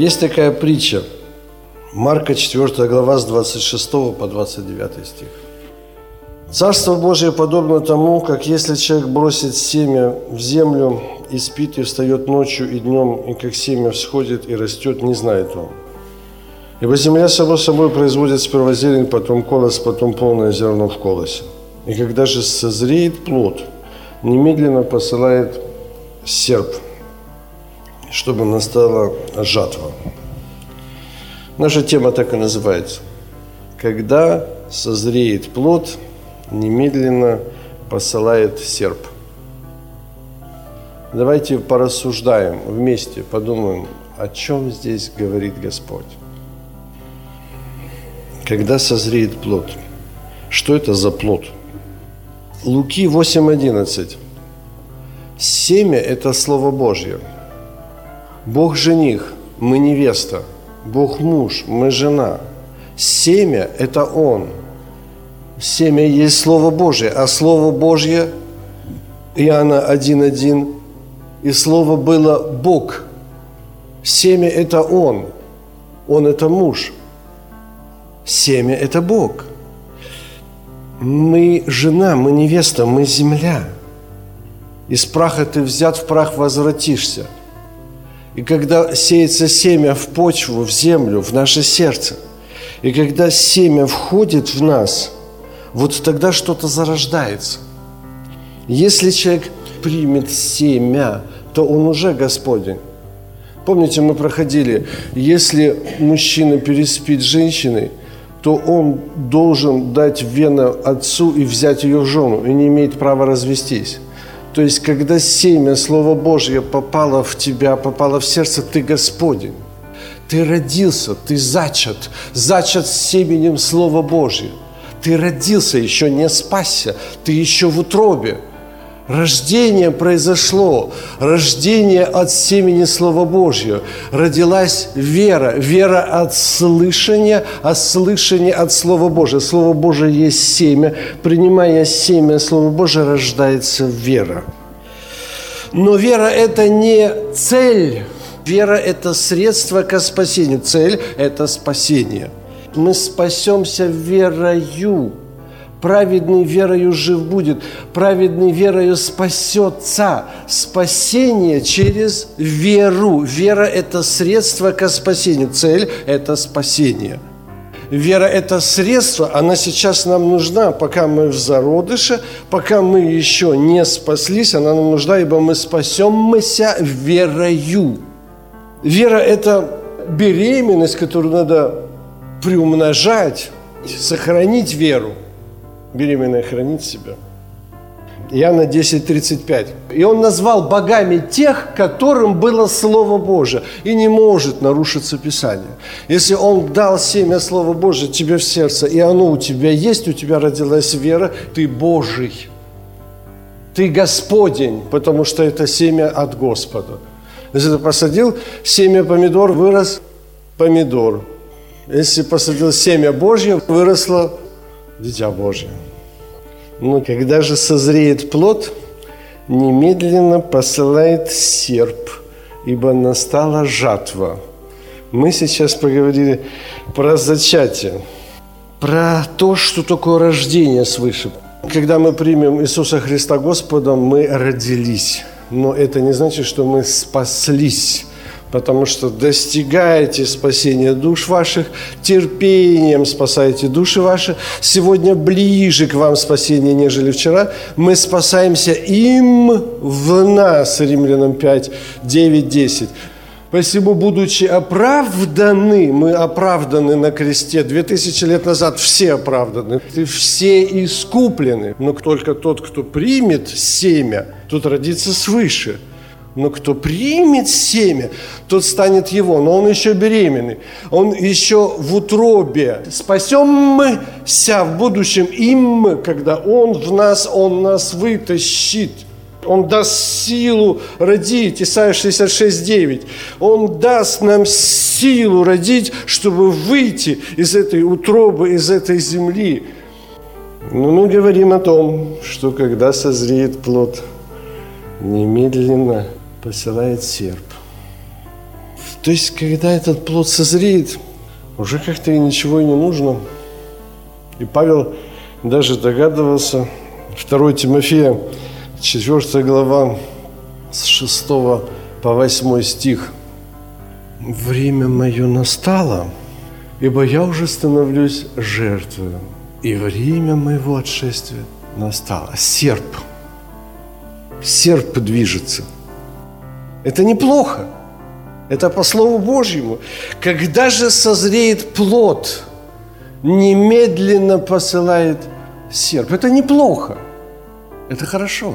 Есть такая притча. Марка 4 глава с 26 по 29 стих. Царство Божие подобно тому, как если человек бросит семя в землю и спит, и встает ночью и днем, и как семя всходит и растет, не знает он. Ибо земля само собой производит сперва зелень, потом колос, потом полное зерно в колосе. И когда же созреет плод, немедленно посылает серп, чтобы настала жатва. Наша тема так и называется. Когда созреет плод, немедленно посылает серп. Давайте порассуждаем вместе, подумаем, о чем здесь говорит Господь. Когда созреет плод. Что это за плод? Луки 8.11. Семя – это Слово Божье. Бог жених, мы невеста. Бог муж, мы жена. Семя – это Он. Семя есть Слово Божье, а Слово Божье Иоанна 1.1 и Слово было Бог. Семя – это Он. Он – это муж. Семя – это Бог. Мы жена, мы невеста, мы земля. Из праха ты взят, в прах возвратишься. И когда сеется семя в почву, в землю, в наше сердце, и когда семя входит в нас, вот тогда что-то зарождается. Если человек примет семя, то он уже Господень. Помните, мы проходили, если мужчина переспит с женщиной, то он должен дать вену отцу и взять ее в жену, и не имеет права развестись. То есть, когда семя Слова Божье попало в тебя, попало в сердце, ты Господень. Ты родился, ты зачат, зачат семенем Слова Божье. Ты родился, еще не спасся, ты еще в утробе. Рождение произошло, рождение от семени Слова Божьего. Родилась вера, вера от слышания, а слышание от Слова Божьего. Слово Божие есть семя. Принимая семя Слова Божьего, рождается вера. Но вера – это не цель. Вера – это средство к спасению. Цель – это спасение. Мы спасемся верою. Праведный верою жив будет, праведный верою спасется. Спасение через веру. Вера – это средство к спасению. Цель – это спасение. Вера – это средство, она сейчас нам нужна, пока мы в зародыше, пока мы еще не спаслись, она нам нужна, ибо мы спасемся верою. Вера – это беременность, которую надо приумножать, сохранить веру – беременная хранит себя. Иоанна 10.35. И он назвал богами тех, которым было Слово Божие. И не может нарушиться Писание. Если он дал семя Слова Божие тебе в сердце, и оно у тебя есть, у тебя родилась вера, ты Божий. Ты Господень, потому что это семя от Господа. Если ты посадил семя помидор, вырос помидор. Если посадил семя Божье, выросло Дитя Божье. Но когда же созреет плод, немедленно посылает серп, ибо настала жатва. Мы сейчас поговорили про зачатие, про то, что такое рождение свыше. Когда мы примем Иисуса Христа Господом, мы родились. Но это не значит, что мы спаслись потому что достигаете спасения душ ваших, терпением спасаете души ваши. Сегодня ближе к вам спасение, нежели вчера. Мы спасаемся им в нас, Римлянам 5, 9, 10. Посему, будучи оправданы, мы оправданы на кресте. Две тысячи лет назад все оправданы, все искуплены. Но только тот, кто примет семя, тот родится свыше – Но кто примет семя, тот станет его. Но он еще беременный. Он еще в утробе. Спасемся в будущем им, когда он в нас, он нас вытащит. Он даст силу родить, Исайя 66, 9. Он даст нам силу родить, чтобы выйти из этой утробы, из этой земли. Но мы говорим о том, что когда созреет плод, немедленно посылает серп. То есть, когда этот плод созреет, уже как-то и ничего и не нужно. И Павел даже догадывался, 2 Тимофея, 4 глава, с 6 по 8 стих. «Время мое настало, ибо я уже становлюсь жертвою, и время моего отшествия настало». Серп. Серп движется – это неплохо. Это по Слову Божьему. Когда же созреет плод, немедленно посылает серп. Это неплохо. Это хорошо.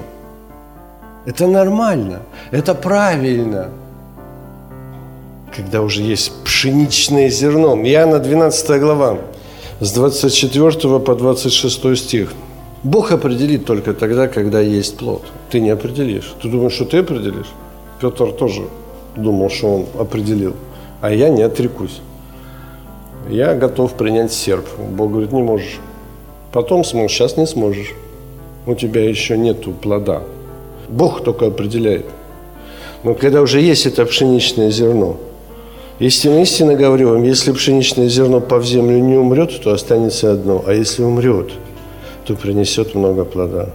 Это нормально. Это правильно. Когда уже есть пшеничное зерно. Иоанна 12 глава, с 24 по 26 стих. Бог определит только тогда, когда есть плод. Ты не определишь. Ты думаешь, что ты определишь? Петр тоже думал, что он определил, а я не отрекусь. Я готов принять серп. Бог говорит, не можешь. Потом сможешь, сейчас не сможешь. У тебя еще нету плода. Бог только определяет. Но когда уже есть это пшеничное зерно, истинно, истинно говорю вам, если пшеничное зерно по землю не умрет, то останется одно, а если умрет, то принесет много плода.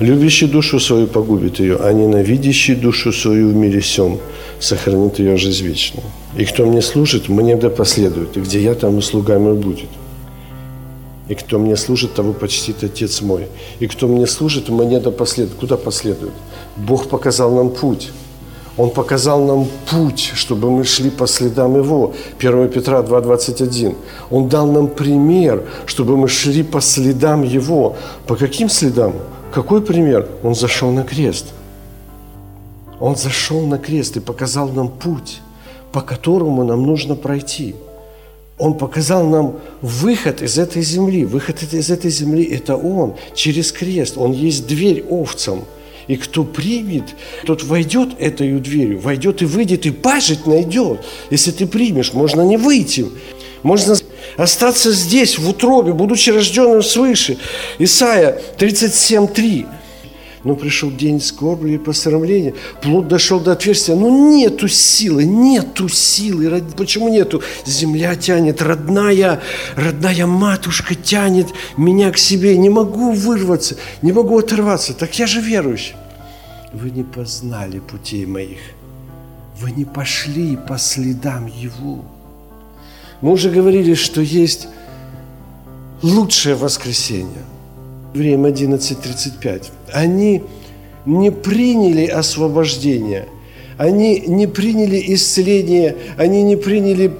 Любящий душу свою погубит ее, а ненавидящий душу свою в мире сем сохранит ее жизнь вечную. И кто мне служит, мне да последует, и где я, там и слуга мой будет. И кто мне служит, того почтит Отец мой. И кто мне служит, мне да последует. Куда последует? Бог показал нам путь. Он показал нам путь, чтобы мы шли по следам Его. 1 Петра 2,21. Он дал нам пример, чтобы мы шли по следам Его. По каким следам? Какой пример? Он зашел на крест. Он зашел на крест и показал нам путь, по которому нам нужно пройти. Он показал нам выход из этой земли. Выход из этой земли – это Он, через крест. Он есть дверь овцам. И кто примет, тот войдет этой дверью, войдет и выйдет, и пажить найдет. Если ты примешь, можно не выйти. Можно остаться здесь, в утробе, будучи рожденным свыше. Исайя 37.3. Но пришел день скорби и посрамления. Плод дошел до отверстия. Ну нету силы, нету силы. Почему нету? Земля тянет, родная, родная матушка тянет меня к себе. Не могу вырваться, не могу оторваться. Так я же верующий. Вы не познали путей моих. Вы не пошли по следам Его. Мы уже говорили, что есть лучшее воскресенье. Время 11.35. Они не приняли освобождение, они не приняли исцеление, они не приняли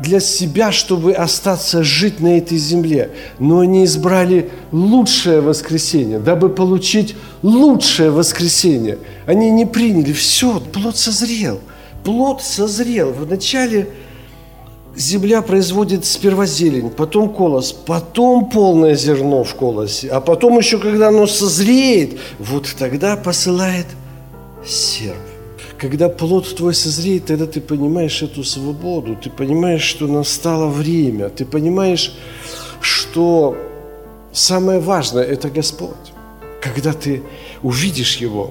для себя, чтобы остаться жить на этой земле. Но они избрали лучшее воскресенье, дабы получить лучшее воскресенье. Они не приняли. Все, плод созрел. Плод созрел. Вначале земля производит сперва зелень, потом колос, потом полное зерно в колосе, а потом еще, когда оно созреет, вот тогда посылает серп. Когда плод твой созреет, тогда ты понимаешь эту свободу, ты понимаешь, что настало время, ты понимаешь, что самое важное – это Господь. Когда ты увидишь Его.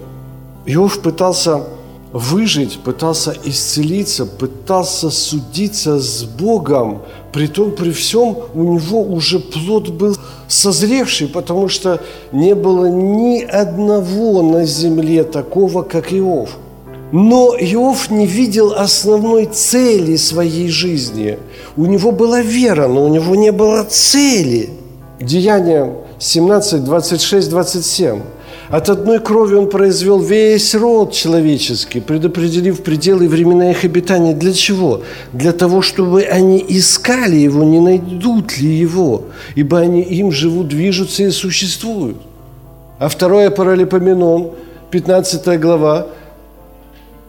Иов пытался выжить, пытался исцелиться, пытался судиться с Богом, при том, при всем у него уже плод был созревший, потому что не было ни одного на земле такого, как Иов. Но Иов не видел основной цели своей жизни. У него была вера, но у него не было цели. Деяние 17, 26, 27. От одной крови он произвел весь род человеческий, предопределив пределы и времена их обитания. Для чего? Для того, чтобы они искали его, не найдут ли его, ибо они им живут, движутся и существуют. А второе Паралипоменон, 15 глава,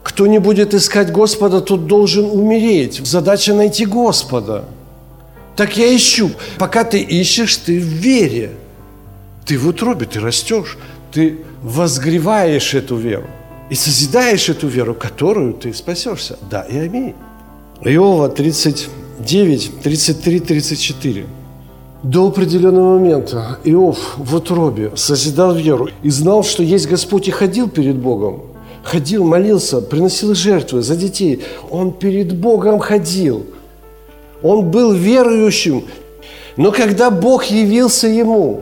Кто не будет искать Господа, тот должен умереть. Задача найти Господа. Так я ищу. Пока ты ищешь, ты в вере. Ты в утробе, ты растешь. Ты возгреваешь эту веру. И созидаешь эту веру, которую ты спасешься. Да и аминь. Иова 39, 33, 34. До определенного момента Иов в утробе созидал веру и знал, что есть Господь и ходил перед Богом. Ходил, молился, приносил жертвы за детей. Он перед Богом ходил. Он был верующим. Но когда Бог явился ему,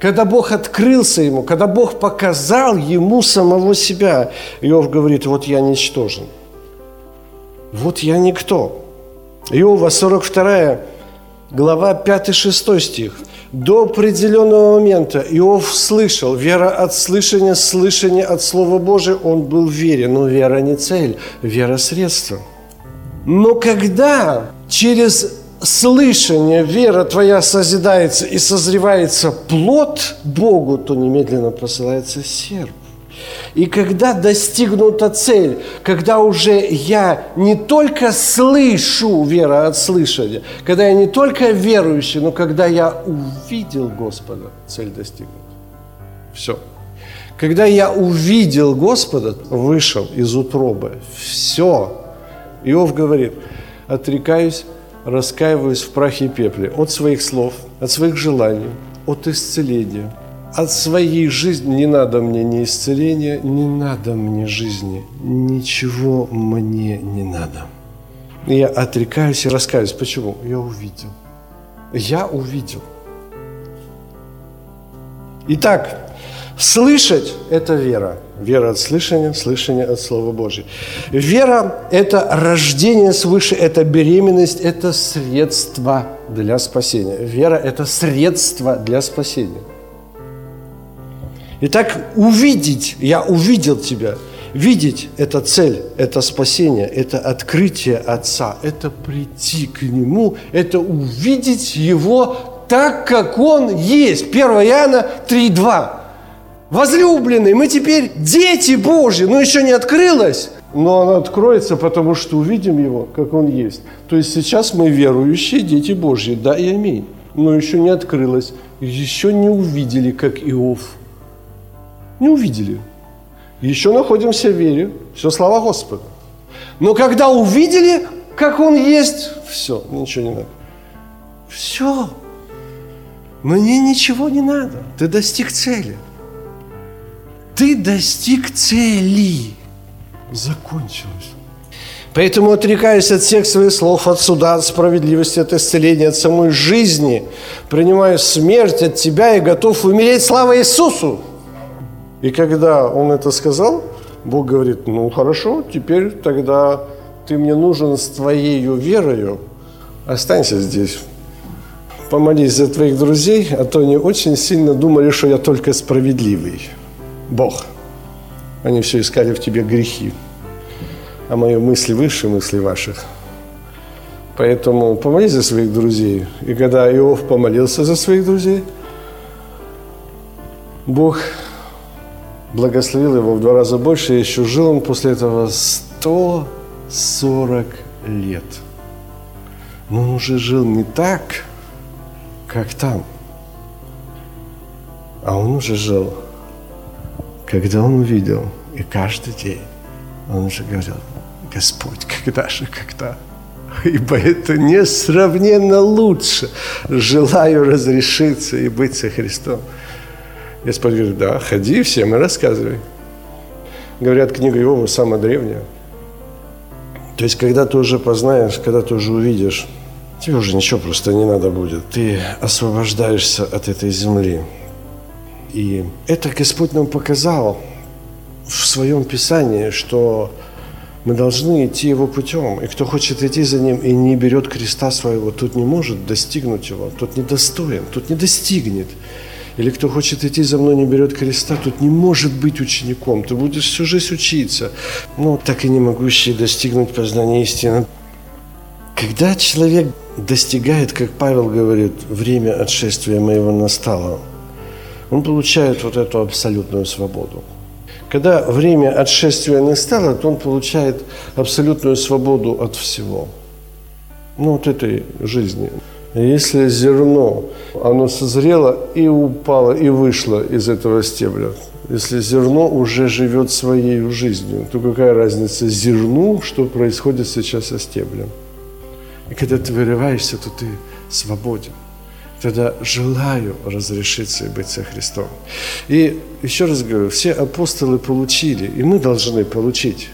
когда Бог открылся ему, когда Бог показал ему самого себя, Иов говорит, вот я ничтожен. Вот я никто. Иова 42 глава 5-6 стих. До определенного момента Иов слышал, вера от слышания, слышание от Слова Божия, он был в вере, но вера не цель, вера средство. Но когда через слышание, вера твоя созидается и созревается плод Богу, то немедленно посылается серп. И когда достигнута цель, когда уже я не только слышу вера от слышания, когда я не только верующий, но когда я увидел Господа, цель достигнута. Все. Когда я увидел Господа, вышел из утробы. Все. Иов говорит, отрекаюсь, раскаиваюсь в прахе и пепле от своих слов, от своих желаний, от исцеления – от своей жизни не надо мне ни исцеления, не надо мне жизни, ничего мне не надо. Я отрекаюсь и раскаюсь. Почему? Я увидел. Я увидел. Итак, слышать – это вера. Вера от слышания, слышание от Слова Божьего. Вера – это рождение свыше, это беременность, это средство для спасения. Вера – это средство для спасения – Итак, увидеть, я увидел тебя. Видеть – это цель, это спасение, это открытие Отца, это прийти к Нему, это увидеть Его так, как Он есть. 1 Иоанна 3,2. Возлюбленный, мы теперь дети Божьи, но еще не открылось, но оно откроется, потому что увидим Его, как Он есть. То есть сейчас мы верующие дети Божьи, да и аминь. Но еще не открылось, еще не увидели, как Иов – не увидели. Еще находимся в вере. Все слава Господу. Но когда увидели, как Он есть, все, ничего не надо. Все. Мне ничего не надо. Ты достиг цели. Ты достиг цели. Закончилось. Поэтому отрекаюсь от всех своих слов, от суда, от справедливости, от исцеления, от самой жизни. Принимаю смерть от Тебя и готов умереть. Слава Иисусу! И когда он это сказал, Бог говорит, ну хорошо, теперь тогда ты мне нужен с твоей верою, останься здесь. Помолись за твоих друзей, а то они очень сильно думали, что я только справедливый. Бог. Они все искали в тебе грехи. А мои мысли выше мыслей ваших. Поэтому помолись за своих друзей. И когда Иов помолился за своих друзей, Бог благословил его в два раза больше, и еще жил он после этого 140 лет. Но он уже жил не так, как там, а он уже жил, когда он увидел, и каждый день он уже говорил, Господь, когда же, когда? Ибо это несравненно лучше. Желаю разрешиться и быть со Христом. Господь говорит, да, ходи всем и рассказывай. Говорят, книга Иова самая древняя. То есть, когда ты уже познаешь, когда ты уже увидишь, тебе уже ничего просто не надо будет. Ты освобождаешься от этой земли. И это Господь нам показал в своем Писании, что мы должны идти Его путем. И кто хочет идти за Ним и не берет креста своего, тот не может достигнуть Его, тот недостоин, тот не достигнет. Или кто хочет идти за мной, не берет креста, тут не может быть учеником. Ты будешь всю жизнь учиться, но так и не могущий достигнуть познания истины. Когда человек достигает, как Павел говорит, время отшествия моего настало, он получает вот эту абсолютную свободу. Когда время отшествия настало, то он получает абсолютную свободу от всего. Ну, от этой жизни. Если зерно, оно созрело и упало, и вышло из этого стебля, если зерно уже живет своей жизнью, то какая разница зерну, что происходит сейчас со стеблем? И когда ты вырываешься, то ты свободен. Тогда желаю разрешиться и быть со Христом. И еще раз говорю, все апостолы получили, и мы должны получить.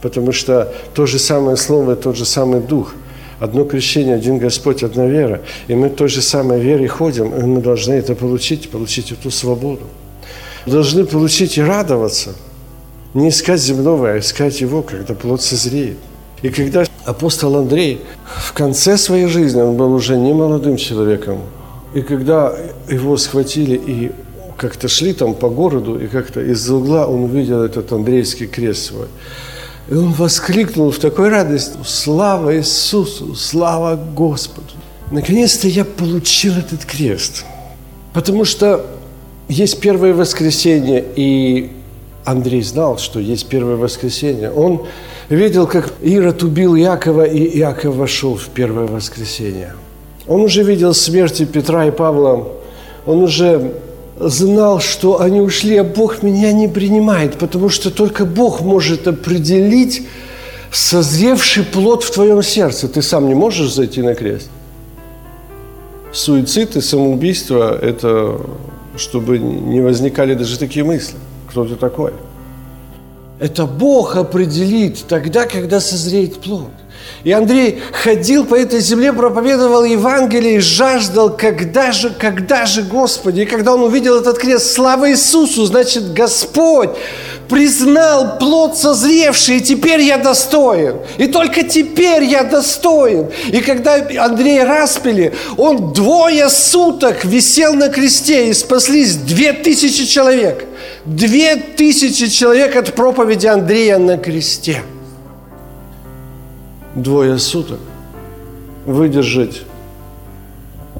Потому что то же самое Слово, тот же самый Дух. Одно крещение, один Господь, одна вера. И мы той же самой верой ходим, и мы должны это получить, получить эту свободу. Должны получить и радоваться. Не искать земного, а искать его, когда плод созреет. И когда апостол Андрей в конце своей жизни, он был уже не молодым человеком, и когда его схватили и как-то шли там по городу, и как-то из-за угла он увидел этот Андреевский крест свой. И он воскликнул в такой радости, слава Иисусу, слава Господу. Наконец-то я получил этот крест. Потому что есть первое воскресенье, и Андрей знал, что есть первое воскресенье. Он видел, как Ирод убил Якова, и Иаков вошел в первое воскресенье. Он уже видел смерти Петра и Павла. Он уже знал, что они ушли, а Бог меня не принимает, потому что только Бог может определить созревший плод в твоем сердце. Ты сам не можешь зайти на крест. Суицид и самоубийство – это чтобы не возникали даже такие мысли. Кто ты такой? Это Бог определит тогда, когда созреет плод. И Андрей ходил по этой земле, проповедовал Евангелие и жаждал, когда же, когда же, Господи. И когда он увидел этот крест, слава Иисусу, значит, Господь признал плод созревший, и теперь я достоин. И только теперь я достоин. И когда Андрея распили, он двое суток висел на кресте, и спаслись две тысячи человек. Две тысячи человек от проповеди Андрея на кресте – двое суток выдержать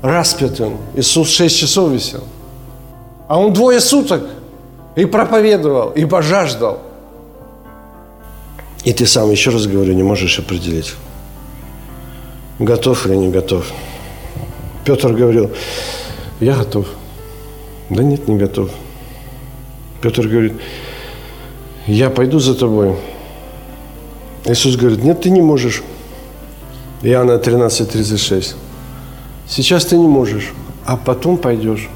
распятым. Иисус шесть часов висел. А он двое суток и проповедовал, и пожаждал. И ты сам, еще раз говорю, не можешь определить, готов или не готов. Петр говорил, я готов. Да нет, не готов. Петр говорит, я пойду за тобой, Иисус говорит, нет, ты не можешь. Иоанна 13, 36. Сейчас ты не можешь, а потом пойдешь.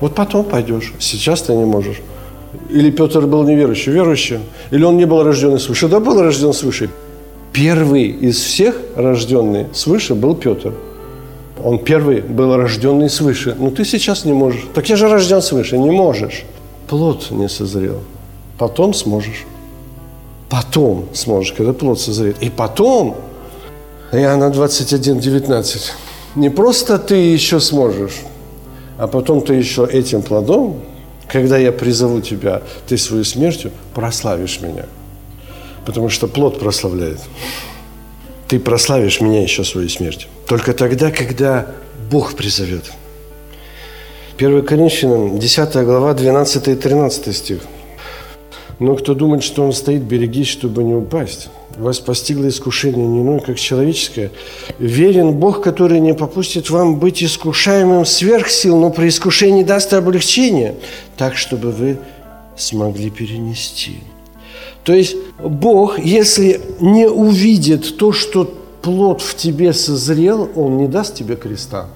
Вот потом пойдешь, сейчас ты не можешь. Или Петр был неверующий, верующий, или он не был рожден свыше. Да, был рожден свыше. Первый из всех рожденный свыше был Петр. Он первый был рожденный свыше. Но ты сейчас не можешь. Так я же рожден свыше. Не можешь. Плод не созрел. Потом сможешь. Потом сможешь, когда плод созреет. И потом, Иоанна 21, 19, не просто ты еще сможешь, а потом ты еще этим плодом, когда я призову тебя, ты свою смертью прославишь меня. Потому что плод прославляет. Ты прославишь меня еще своей смертью. Только тогда, когда Бог призовет. 1 Коринфянам, 10 глава, 12 и 13 стих – но кто думает, что он стоит, берегись, чтобы не упасть. Вас постигло искушение не иное, как человеческое. Верен Бог, который не попустит вам быть искушаемым сверх сил, но при искушении даст облегчение, так, чтобы вы смогли перенести. То есть Бог, если не увидит то, что плод в тебе созрел, Он не даст тебе креста.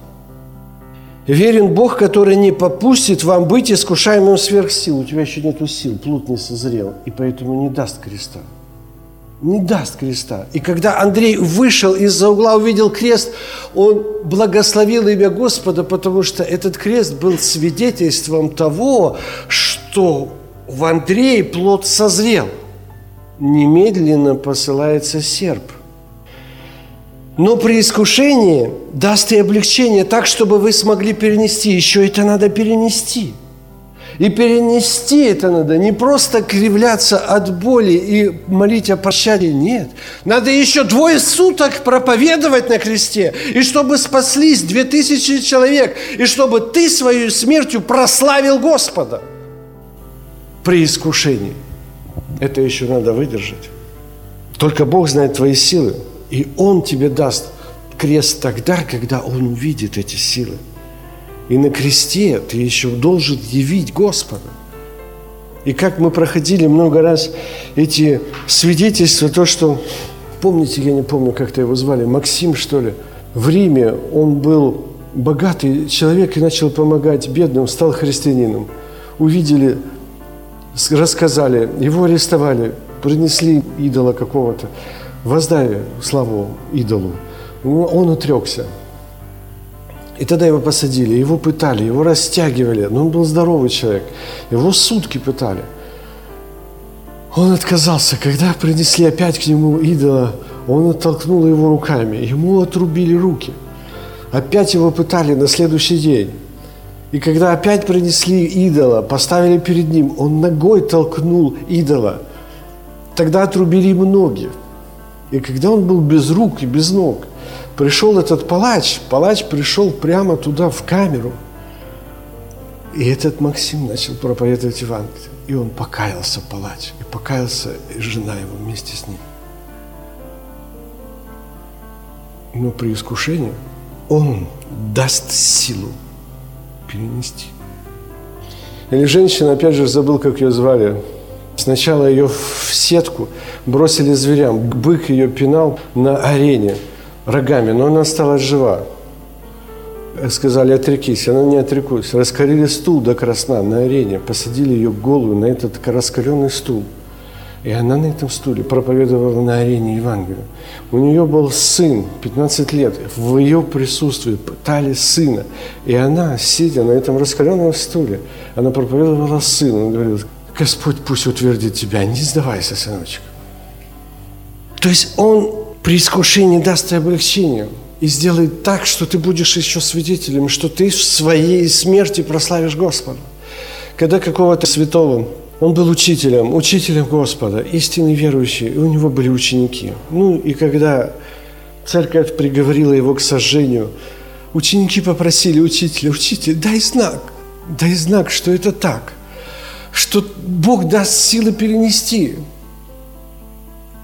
Верен Бог, который не попустит вам быть искушаемым сверх сил. У тебя еще нету сил, плод не созрел, и поэтому не даст креста. Не даст креста. И когда Андрей вышел из-за угла, увидел крест, он благословил имя Господа, потому что этот крест был свидетельством того, что в Андрее плод созрел. Немедленно посылается серп – но при искушении даст и облегчение так, чтобы вы смогли перенести. Еще это надо перенести. И перенести это надо не просто кривляться от боли и молить о пощаде, нет. Надо еще двое суток проповедовать на кресте, и чтобы спаслись две тысячи человек, и чтобы ты свою смертью прославил Господа при искушении. Это еще надо выдержать. Только Бог знает твои силы. И Он тебе даст крест тогда, когда Он увидит эти силы. И на кресте ты еще должен явить Господа. И как мы проходили много раз эти свидетельства, то, что, помните, я не помню, как-то его звали, Максим, что ли, в Риме он был богатый человек и начал помогать бедным, стал христианином. Увидели, рассказали, его арестовали, принесли идола какого-то, воздай славу идолу. Он отрекся. И тогда его посадили, его пытали, его растягивали. Но он был здоровый человек. Его сутки пытали. Он отказался. Когда принесли опять к нему идола, он оттолкнул его руками. Ему отрубили руки. Опять его пытали на следующий день. И когда опять принесли идола, поставили перед ним, он ногой толкнул идола. Тогда отрубили ему ноги. И когда он был без рук и без ног – пришел этот палач, палач пришел прямо туда, в камеру. И этот Максим начал проповедовать Евангелие. И он покаялся, палач. И покаялся и жена его вместе с ним. Но при искушении он даст силу перенести. Или женщина, опять же, забыл, как ее звали. Сначала ее в сетку бросили зверям. Бык ее пинал на арене – рогами, но она осталась жива. Сказали, отрекись. Она не отрекусь. Раскалили стул до красна на арене, посадили ее голую на этот раскаленный стул. И она на этом стуле проповедовала на арене Евангелие. У нее был сын, 15 лет. В ее присутствии пытали сына. И она, сидя на этом раскаленном стуле, она проповедовала сыну. Он говорил, Господь пусть утвердит тебя, не сдавайся, сыночек. То есть он при искушении даст тебе облегчение и сделает так, что ты будешь еще свидетелем, что ты в своей смерти прославишь Господа. Когда какого-то святого, он был учителем, учителем Господа, истинный верующий, и у него были ученики. Ну и когда церковь приговорила его к сожжению, ученики попросили учителя, учитель, дай знак, дай знак, что это так, что Бог даст силы перенести.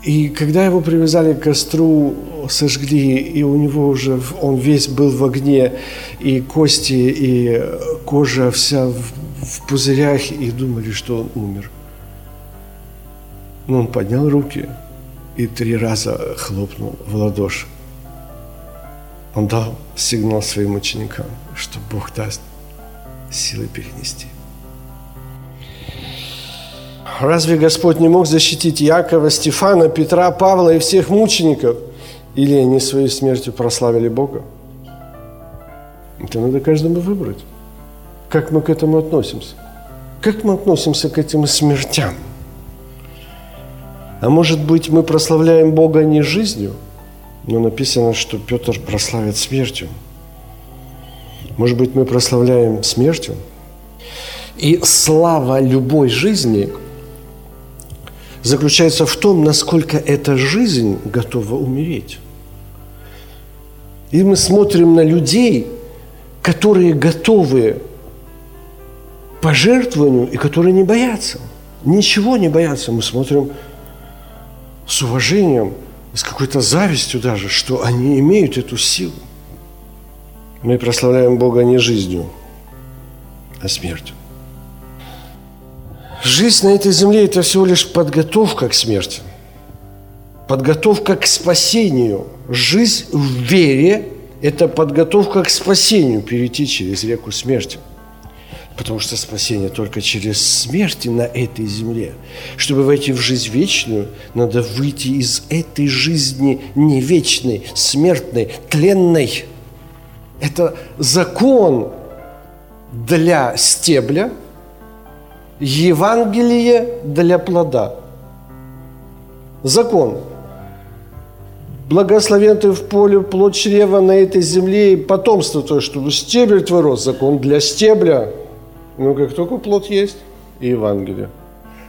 И когда его привязали к костру, сожгли, и у него уже, он весь был в огне, и кости, и кожа вся в, в пузырях, и думали, что он умер. Но он поднял руки и три раза хлопнул в ладоши. Он дал сигнал своим ученикам, что Бог даст силы перенести. Разве Господь не мог защитить Якова, Стефана, Петра, Павла и всех мучеников? Или они своей смертью прославили Бога? Это надо каждому выбрать. Как мы к этому относимся? Как мы относимся к этим смертям? А может быть, мы прославляем Бога не жизнью, но написано, что Петр прославит смертью. Может быть, мы прославляем смертью? И слава любой жизни заключается в том, насколько эта жизнь готова умереть. И мы смотрим на людей, которые готовы пожертвованию и которые не боятся. Ничего не боятся. Мы смотрим с уважением, с какой-то завистью даже, что они имеют эту силу. Мы прославляем Бога не жизнью, а смертью. Жизнь на этой земле – это всего лишь подготовка к смерти, подготовка к спасению. Жизнь в вере – это подготовка к спасению, перейти через реку смерти. Потому что спасение только через смерть на этой земле. Чтобы войти в жизнь вечную, надо выйти из этой жизни не вечной, смертной, тленной. Это закон для стебля – Евангелие для плода. Закон. Благословен ты в поле, плод чрева на этой земле и потомство то, чтобы стебель твой рос. Закон для стебля. Ну, как только плод есть, и Евангелие.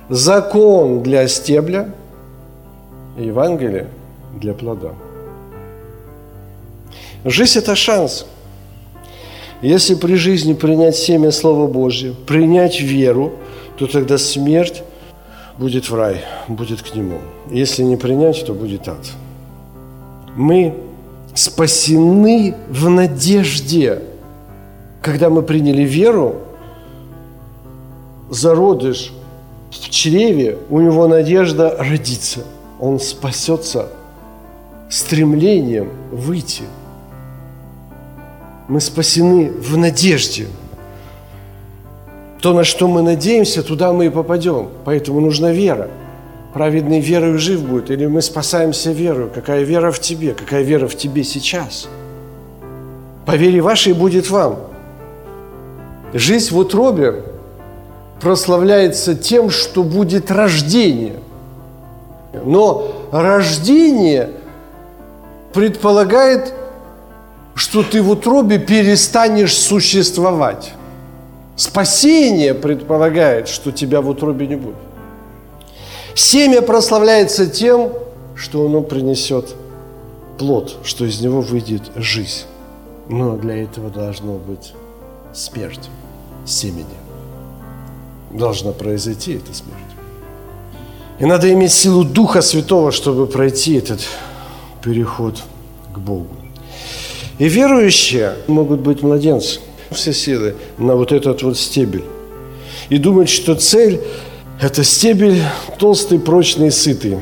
Закон для стебля, Евангелие для плода. Жизнь – это шанс. Если при жизни принять семя Слова Божьего, принять веру – то тогда смерть будет в рай, будет к Нему. Если не принять, то будет ад. Мы спасены в надежде. Когда мы приняли веру, зародыш в чреве, у него надежда родиться. Он спасется стремлением выйти. Мы спасены в надежде. То, на что мы надеемся, туда мы и попадем. Поэтому нужна вера. Праведный верою жив будет. Или мы спасаемся верою. Какая вера в тебе? Какая вера в тебе сейчас? По вере вашей будет вам. Жизнь в утробе прославляется тем, что будет рождение. Но рождение предполагает, что ты в утробе перестанешь существовать. Спасение предполагает, что тебя в утробе не будет. Семя прославляется тем, что оно принесет плод, что из него выйдет жизнь. Но для этого должно быть смерть семени. Должна произойти эта смерть. И надо иметь силу Духа Святого, чтобы пройти этот переход к Богу. И верующие могут быть младенцы, все силы на вот этот вот стебель. И думать, что цель – это стебель толстый, прочный, сытый.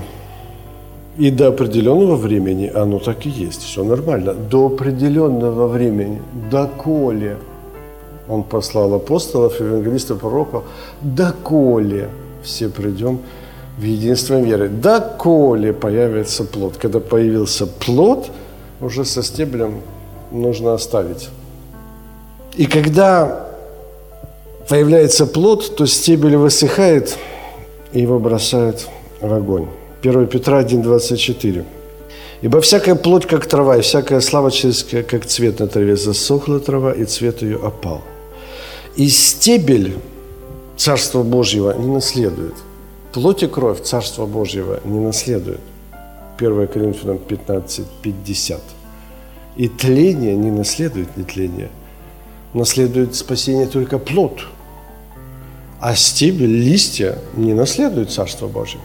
И до определенного времени оно так и есть, все нормально. До определенного времени, доколе он послал апостолов, евангелистов, пророков, доколе все придем в единство веры. Доколе появится плод. Когда появился плод, уже со стеблем нужно оставить. И когда появляется плод, то стебель высыхает, и его бросают в огонь. 1 Петра 1,24. «Ибо всякая плоть, как трава, и всякая слава человеческая, как цвет на траве, засохла трава, и цвет ее опал. И стебель Царства Божьего не наследует. Плоть и кровь Царства Божьего не наследует. 1 Коринфянам 15, 50. И тление не наследует нетление. Наследует спасение только плод. А стебель, листья не наследуют Царство Божьего.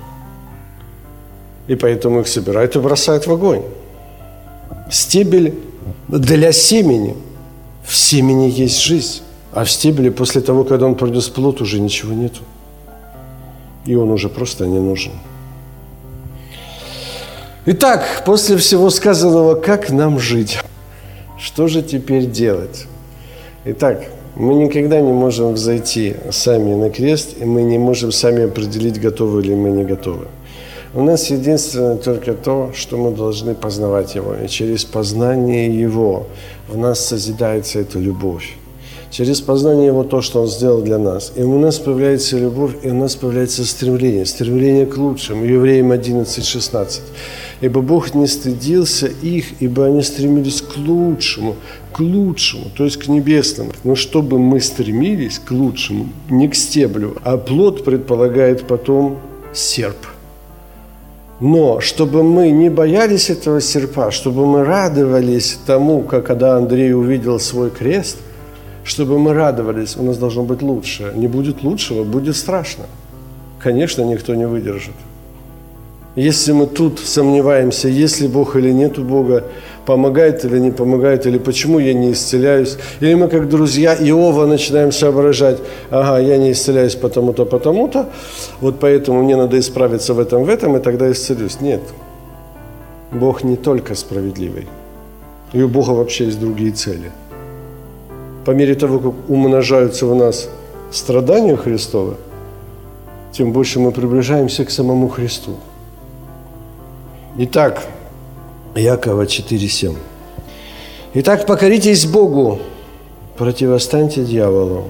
И поэтому их собирают и бросают в огонь. Стебель для семени. В семени есть жизнь. А в стебеле после того, когда он принес плод, уже ничего нету. И он уже просто не нужен. Итак, после всего сказанного, как нам жить? Что же теперь делать? Итак, мы никогда не можем взойти сами на крест, и мы не можем сами определить, готовы ли мы, не готовы. У нас единственное только то, что мы должны познавать Его. И через познание Его в нас созидается эта любовь. Через познание Его то, что Он сделал для нас. И у нас появляется любовь, и у нас появляется стремление. Стремление к лучшему. Евреям 11, 16. «Ибо Бог не стыдился их, ибо они стремились к лучшему, к лучшему, то есть к небесному. Но чтобы мы стремились к лучшему, не к стеблю, а плод предполагает потом серп – но чтобы мы не боялись этого серпа, чтобы мы радовались тому, как когда Андрей увидел свой крест, чтобы мы радовались, у нас должно быть лучше. Не будет лучшего, будет страшно. Конечно, никто не выдержит. Если мы тут сомневаемся, есть ли Бог или нет Бога, помогает или не помогает, или почему я не исцеляюсь, или мы как друзья Иова начинаем соображать, ага, я не исцеляюсь потому-то, потому-то, вот поэтому мне надо исправиться в этом, в этом, и тогда исцелюсь. Нет. Бог не только справедливый. И у Бога вообще есть другие цели. По мере того, как умножаются в нас страдания Христова, тем больше мы приближаемся к самому Христу. Итак, Якова 4.7. Итак, покоритесь Богу, противостаньте дьяволу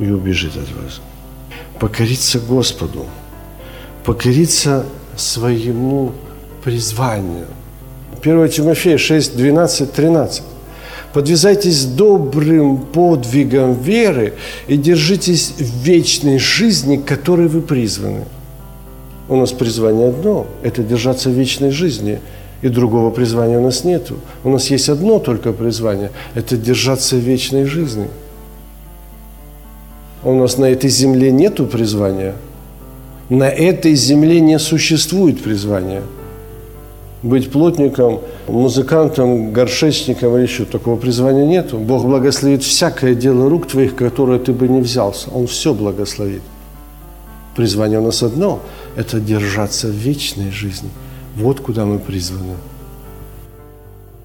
и убежит от вас. Покориться Господу, покориться своему призванию. 1 Тимофея 6, 12, 13. Подвязайтесь добрым подвигом веры и держитесь вечной жизни, к которой вы призваны. У нас призвание одно – это держаться вечной жизни – и другого призвания у нас нет. У нас есть одно только призвание – это держаться вечной жизни. У нас на этой земле нет призвания. На этой земле не существует призвания. Быть плотником, музыкантом, горшечником или еще такого призвания нет. Бог благословит всякое дело рук твоих, которое ты бы не взялся. Он все благословит. Призвание у нас одно – это держаться в вечной жизни. Вот куда мы призваны.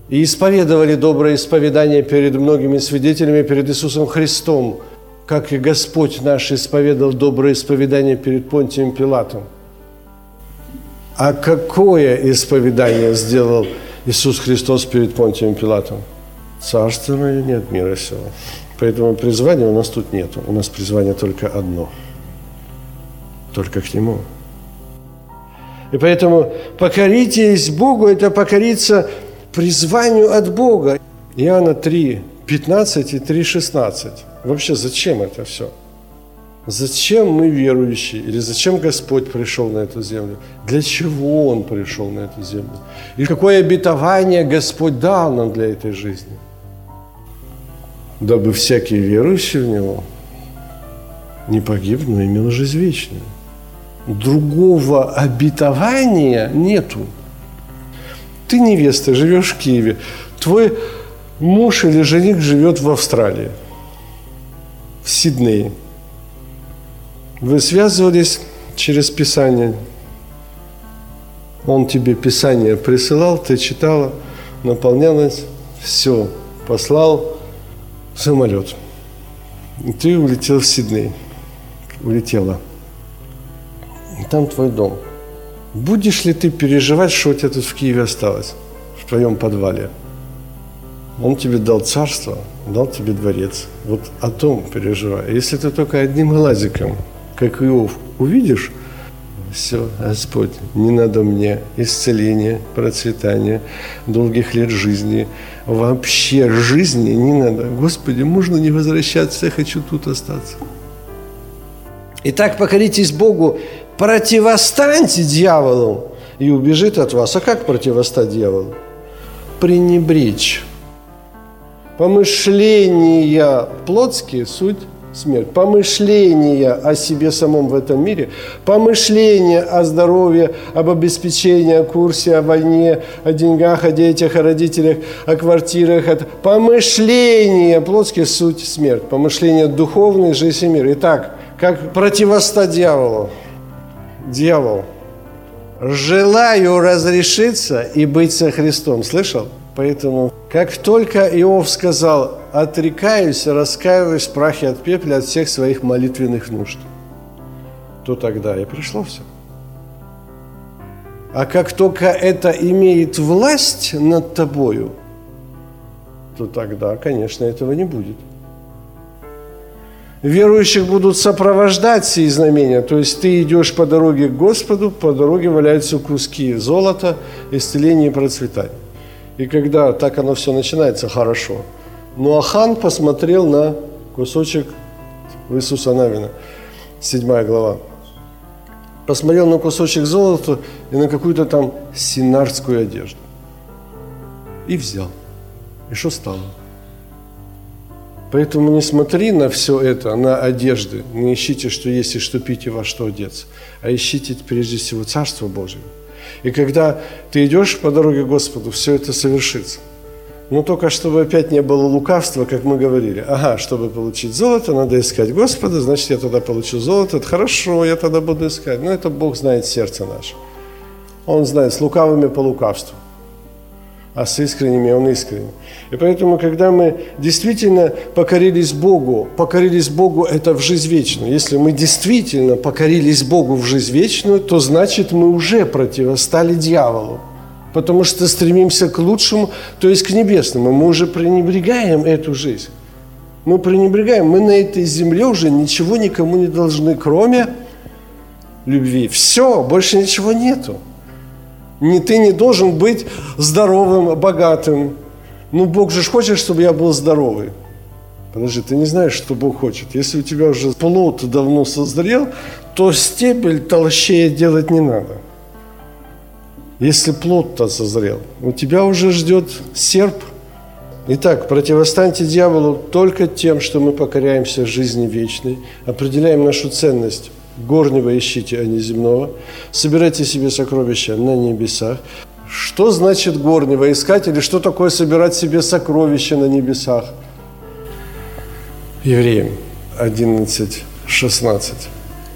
И исповедовали доброе исповедание перед многими свидетелями, перед Иисусом Христом, как и Господь наш исповедал доброе исповедание перед Понтием Пилатом. А какое исповедание сделал Иисус Христос перед Понтием Пилатом? Царство мое нет мира сего. Поэтому призвания у нас тут нет. У нас призвание только одно. Только к Нему. И поэтому покоритесь Богу – это покориться призванию от Бога. Иоанна 3, 15 и 3, 16. Вообще зачем это все? Зачем мы верующие? Или зачем Господь пришел на эту землю? Для чего Он пришел на эту землю? И какое обетование Господь дал нам для этой жизни? Дабы всякий верующий в Него не погиб, но имел жизнь вечную. Другого обетования нету. Ты невеста, живешь в Киеве. Твой муж или жених живет в Австралии, в Сиднее. Вы связывались через Писание. Он тебе Писание присылал, ты читала, наполнялась, все, послал самолет. И ты улетел в Сидней. Улетела. И там твой дом – Будешь ли ты переживать, что у тебя тут в Киеве осталось, в твоем подвале? Он тебе дал царство, дал тебе дворец. Вот о том переживай. Если ты только одним глазиком, как Иов, увидишь, все, Господь, не надо мне исцеления, процветания, долгих лет жизни, вообще жизни не надо. Господи, можно не возвращаться, я хочу тут остаться. Итак, покоритесь Богу противостаньте дьяволу и убежит от вас. А как противостать дьяволу? Пренебречь. Помышления плотские – суть смерть. Помышления о себе самом в этом мире, помышления о здоровье, об обеспечении, о курсе, о войне, о деньгах, о детях, о родителях, о квартирах. О... Помышления плотские – суть смерть. Помышления духовные – жизнь и мир. Итак, как противостать дьяволу? дьявол, желаю разрешиться и быть со Христом. Слышал? Поэтому, как только Иов сказал, отрекаюсь, раскаиваюсь в прахе от пепля от всех своих молитвенных нужд, то тогда и пришло все. А как только это имеет власть над тобою, то тогда, конечно, этого не будет верующих будут сопровождать сии знамения. То есть ты идешь по дороге к Господу, по дороге валяются куски золота, исцеления и процветания. И когда так оно все начинается, хорошо. Но Ахан посмотрел на кусочек Иисуса Навина, 7 глава. Посмотрел на кусочек золота и на какую-то там синарскую одежду. И взял. И что стало? Поэтому не смотри на все это, на одежды, не ищите, что есть, и что пить, и во что одеться, а ищите прежде всего Царство Божие. И когда ты идешь по дороге к Господу, все это совершится. Но только чтобы опять не было лукавства, как мы говорили. Ага, чтобы получить золото, надо искать Господа, значит, я тогда получу золото. Это хорошо, я тогда буду искать. Но это Бог знает сердце наше. Он знает, с лукавыми по лукавству а с искренними Он искренний. И поэтому, когда мы действительно покорились Богу, покорились Богу – это в жизнь вечную. Если мы действительно покорились Богу в жизнь вечную, то значит мы уже противостали дьяволу. Потому что стремимся к лучшему, то есть к небесному. Мы уже пренебрегаем эту жизнь. Мы пренебрегаем. Мы на этой земле уже ничего никому не должны, кроме любви. Все, больше ничего нету. Не, ты не должен быть здоровым, богатым. Ну, Бог же хочет, чтобы я был здоровый. Подожди, ты не знаешь, что Бог хочет. Если у тебя уже плод давно созрел, то стебель толщее делать не надо. Если плод-то созрел, у тебя уже ждет серп. Итак, противостаньте дьяволу только тем, что мы покоряемся жизни вечной, определяем нашу ценность горнего ищите, а не земного. Собирайте себе сокровища на небесах. Что значит горнего искать или что такое собирать себе сокровища на небесах? Евреям 11, 16.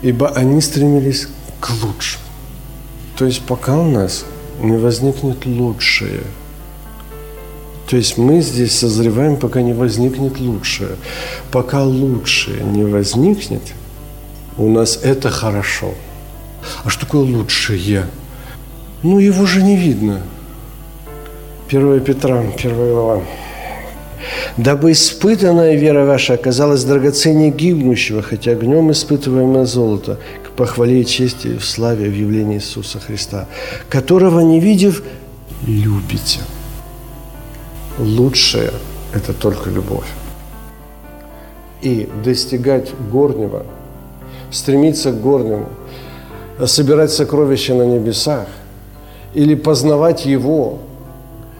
Ибо они стремились к лучшему. То есть пока у нас не возникнет лучшее. То есть мы здесь созреваем, пока не возникнет лучшее. Пока лучшее не возникнет, у нас это хорошо. А что такое лучшее? Ну, его же не видно. 1 Петра, 1 глава. «Дабы испытанная вера ваша оказалась драгоценнее гибнущего, хотя огнем испытываемое золото, к похвале и чести в славе в явлении Иисуса Христа, которого, не видев, любите». Лучшее – это только любовь. И достигать горнего, стремиться к горнему, собирать сокровища на небесах – или познавать Его,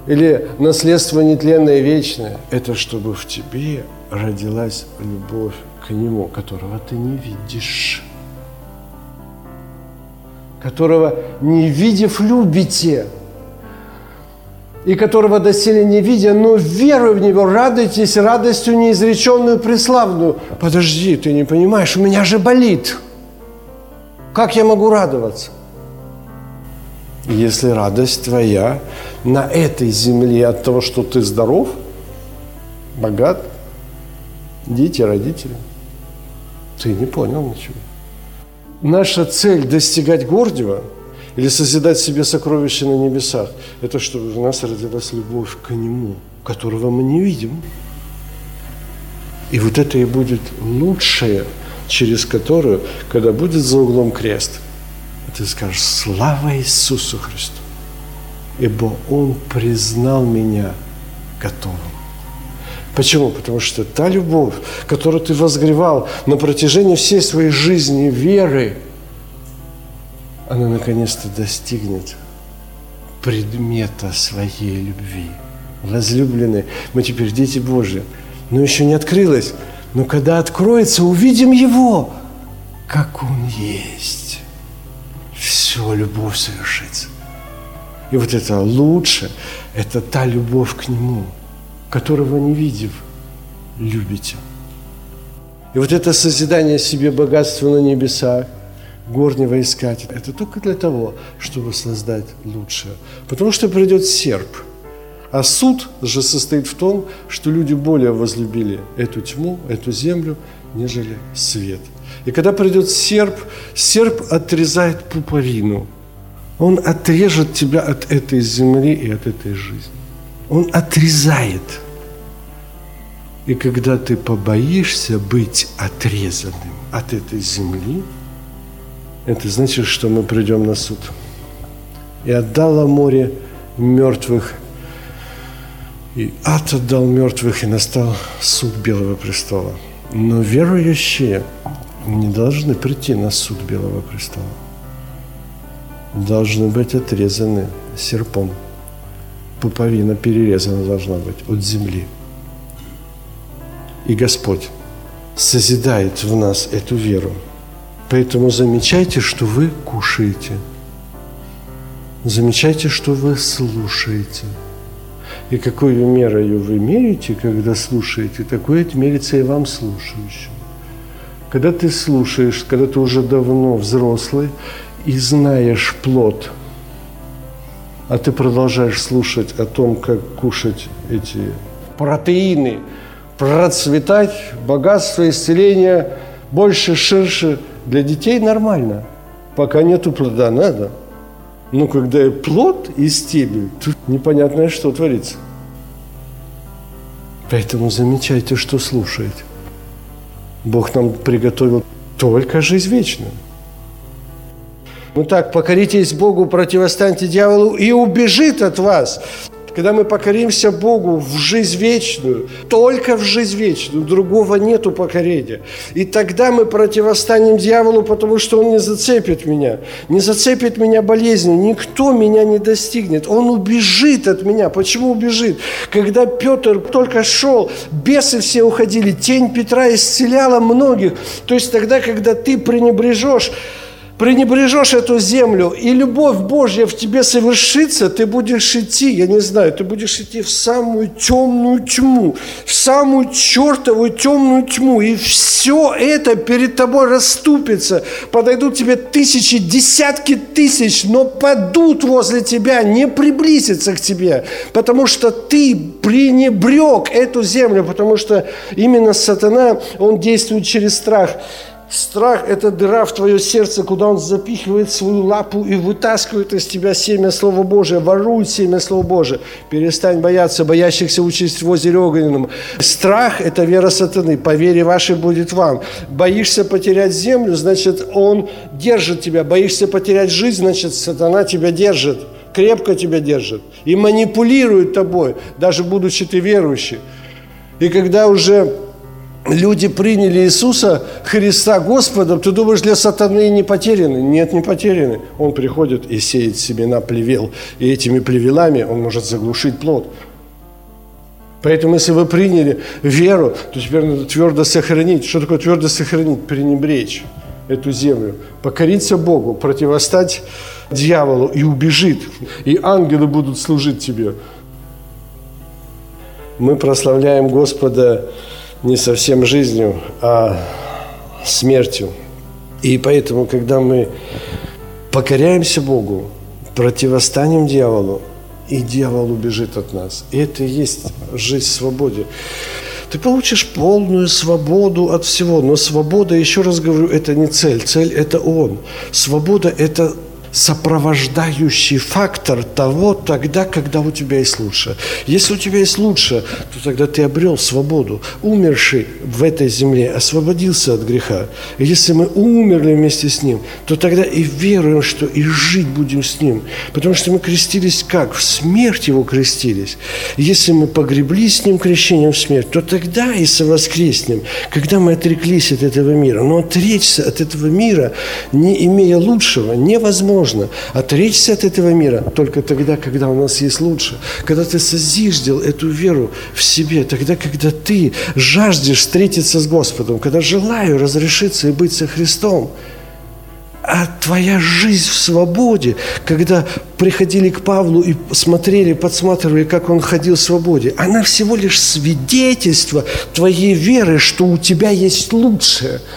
или наследство нетленное и вечное, это чтобы в тебе родилась любовь к Нему, которого ты не видишь, которого не видев любите, и которого доселе не видя, но веруя в Него, радуйтесь радостью неизреченную преславную. Подожди, ты не понимаешь, у меня же болит. Как я могу радоваться? Если радость твоя на этой земле от того, что ты здоров, богат, дети, родители, ты не понял ничего. Наша цель достигать гордего или созидать себе сокровища на небесах, это чтобы у нас родилась любовь к Нему, которого мы не видим. И вот это и будет лучшее, через которое, когда будет за углом крест – ты скажешь, слава Иисусу Христу, ибо Он признал меня готовым. Почему? Потому что та любовь, которую ты возгревал на протяжении всей своей жизни веры, она наконец-то достигнет предмета своей любви. Возлюбленные, мы теперь дети Божьи, но еще не открылось. Но когда откроется, увидим Его, как Он есть все, любовь совершится. И вот это лучше, это та любовь к Нему, которого не видев, любите. И вот это созидание себе богатства на небесах, горнего искать, это только для того, чтобы создать лучшее. Потому что придет серп. А суд же состоит в том, что люди более возлюбили эту тьму, эту землю, нежели свет. И когда придет серп, серп отрезает пуповину. Он отрежет тебя от этой земли и от этой жизни. Он отрезает. И когда ты побоишься быть отрезанным от этой земли, это значит, что мы придем на суд. И отдало море мертвых, и ад отдал мертвых, и настал суд Белого престола. Но верующие не должны прийти на суд Белого престола. Должны быть отрезаны серпом. Пуповина перерезана должна быть от земли. И Господь созидает в нас эту веру. Поэтому замечайте, что вы кушаете. Замечайте, что вы слушаете. И какую мерою вы меряете, когда слушаете, такое отмерится и вам слушающим. Когда ты слушаешь, когда ты уже давно взрослый и знаешь плод, а ты продолжаешь слушать о том, как кушать эти протеины, процветать, богатство, исцеление больше, ширше, для детей нормально. Пока нету плода, надо. Но когда и плод и стебель, тут непонятное, что творится. Поэтому замечайте, что слушаете. Бог нам приготовил только жизнь вечную. Ну так, покоритесь Богу, противостаньте дьяволу и убежит от вас. Когда мы покоримся Богу в жизнь вечную, только в жизнь вечную, другого нету покорения. И тогда мы противостанем дьяволу, потому что он не зацепит меня, не зацепит меня болезнью, никто меня не достигнет, он убежит от меня. Почему убежит? Когда Петр только шел, бесы все уходили, тень Петра исцеляла многих. То есть тогда, когда ты пренебрежешь пренебрежешь эту землю, и любовь Божья в тебе совершится, ты будешь идти, я не знаю, ты будешь идти в самую темную тьму, в самую чертовую темную тьму, и все это перед тобой расступится. Подойдут тебе тысячи, десятки тысяч, но падут возле тебя, не приблизятся к тебе, потому что ты пренебрег эту землю, потому что именно сатана, он действует через страх. Страх – это дыра в твое сердце, куда он запихивает свою лапу и вытаскивает из тебя семя Слова Божия, ворует семя Слова Божия. Перестань бояться, боящихся участь в озере огненном. Страх – это вера сатаны, по вере вашей будет вам. Боишься потерять землю, значит, он держит тебя. Боишься потерять жизнь, значит, сатана тебя держит, крепко тебя держит и манипулирует тобой, даже будучи ты верующий. И когда уже люди приняли Иисуса Христа Господом, ты думаешь, для сатаны не потеряны? Нет, не потеряны. Он приходит и сеет семена плевел. И этими плевелами он может заглушить плод. Поэтому, если вы приняли веру, то теперь надо твердо сохранить. Что такое твердо сохранить? Пренебречь эту землю, покориться Богу, противостать дьяволу и убежит. И ангелы будут служить тебе. Мы прославляем Господа не совсем жизнью, а смертью. И поэтому, когда мы покоряемся Богу, противостанем дьяволу, и дьявол убежит от нас. И это и есть жизнь в свободе. Ты получишь полную свободу от всего. Но свобода, еще раз говорю, это не цель. Цель – это Он. Свобода – это сопровождающий фактор того тогда, когда у тебя есть лучше. Если у тебя есть лучше, то тогда ты обрел свободу. Умерший в этой земле освободился от греха. И если мы умерли вместе с Ним, то тогда и веруем, что и жить будем с Ним. Потому что мы крестились как? В смерть Его крестились. Если мы погребли с Ним крещением в смерть, то тогда и совоскреснем, когда мы отреклись от этого мира. Но отречься от этого мира, не имея лучшего, невозможно невозможно. Отречься от этого мира только тогда, когда у нас есть лучше. Когда ты созиждил эту веру в себе, тогда, когда ты жаждешь встретиться с Господом, когда желаю разрешиться и быть со Христом. А твоя жизнь в свободе, когда приходили к Павлу и смотрели, подсматривали, как он ходил в свободе, она всего лишь свидетельство твоей веры, что у тебя есть лучшее –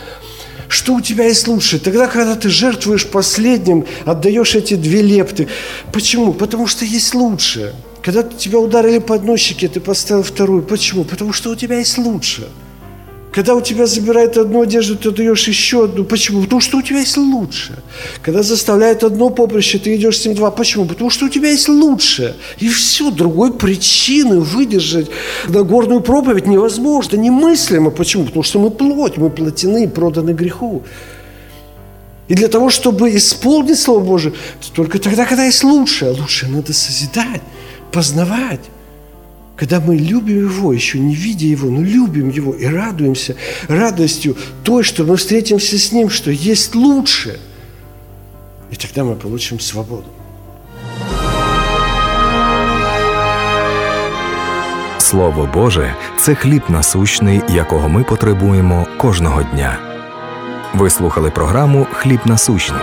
что у тебя есть лучше? Тогда, когда ты жертвуешь последним, отдаешь эти две лепты. Почему? Потому что есть лучше. Когда тебя ударили по одной щеке, ты поставил вторую. Почему? Потому что у тебя есть лучше. Когда у тебя забирают одну одежду, ты даешь еще одну. Почему? Потому что у тебя есть лучше. Когда заставляют одно поприще, ты идешь с ним два. Почему? Потому что у тебя есть лучше. И все, другой причины выдержать Нагорную проповедь невозможно, немыслимо. Почему? Потому что мы плоть, мы плотины, проданы греху. И для того, чтобы исполнить Слово Божие, только тогда, когда есть лучшее. Лучшее надо созидать, познавать. Когда мы любим Его, еще не видя Его, но любим Его и радуемся радостью той, что мы встретимся с Ним, что есть лучше. И тогда мы получим свободу. Слово Боже це хліб насущний, якого ми потребуємо кожного дня. Ви слухали програму Хліб насущний.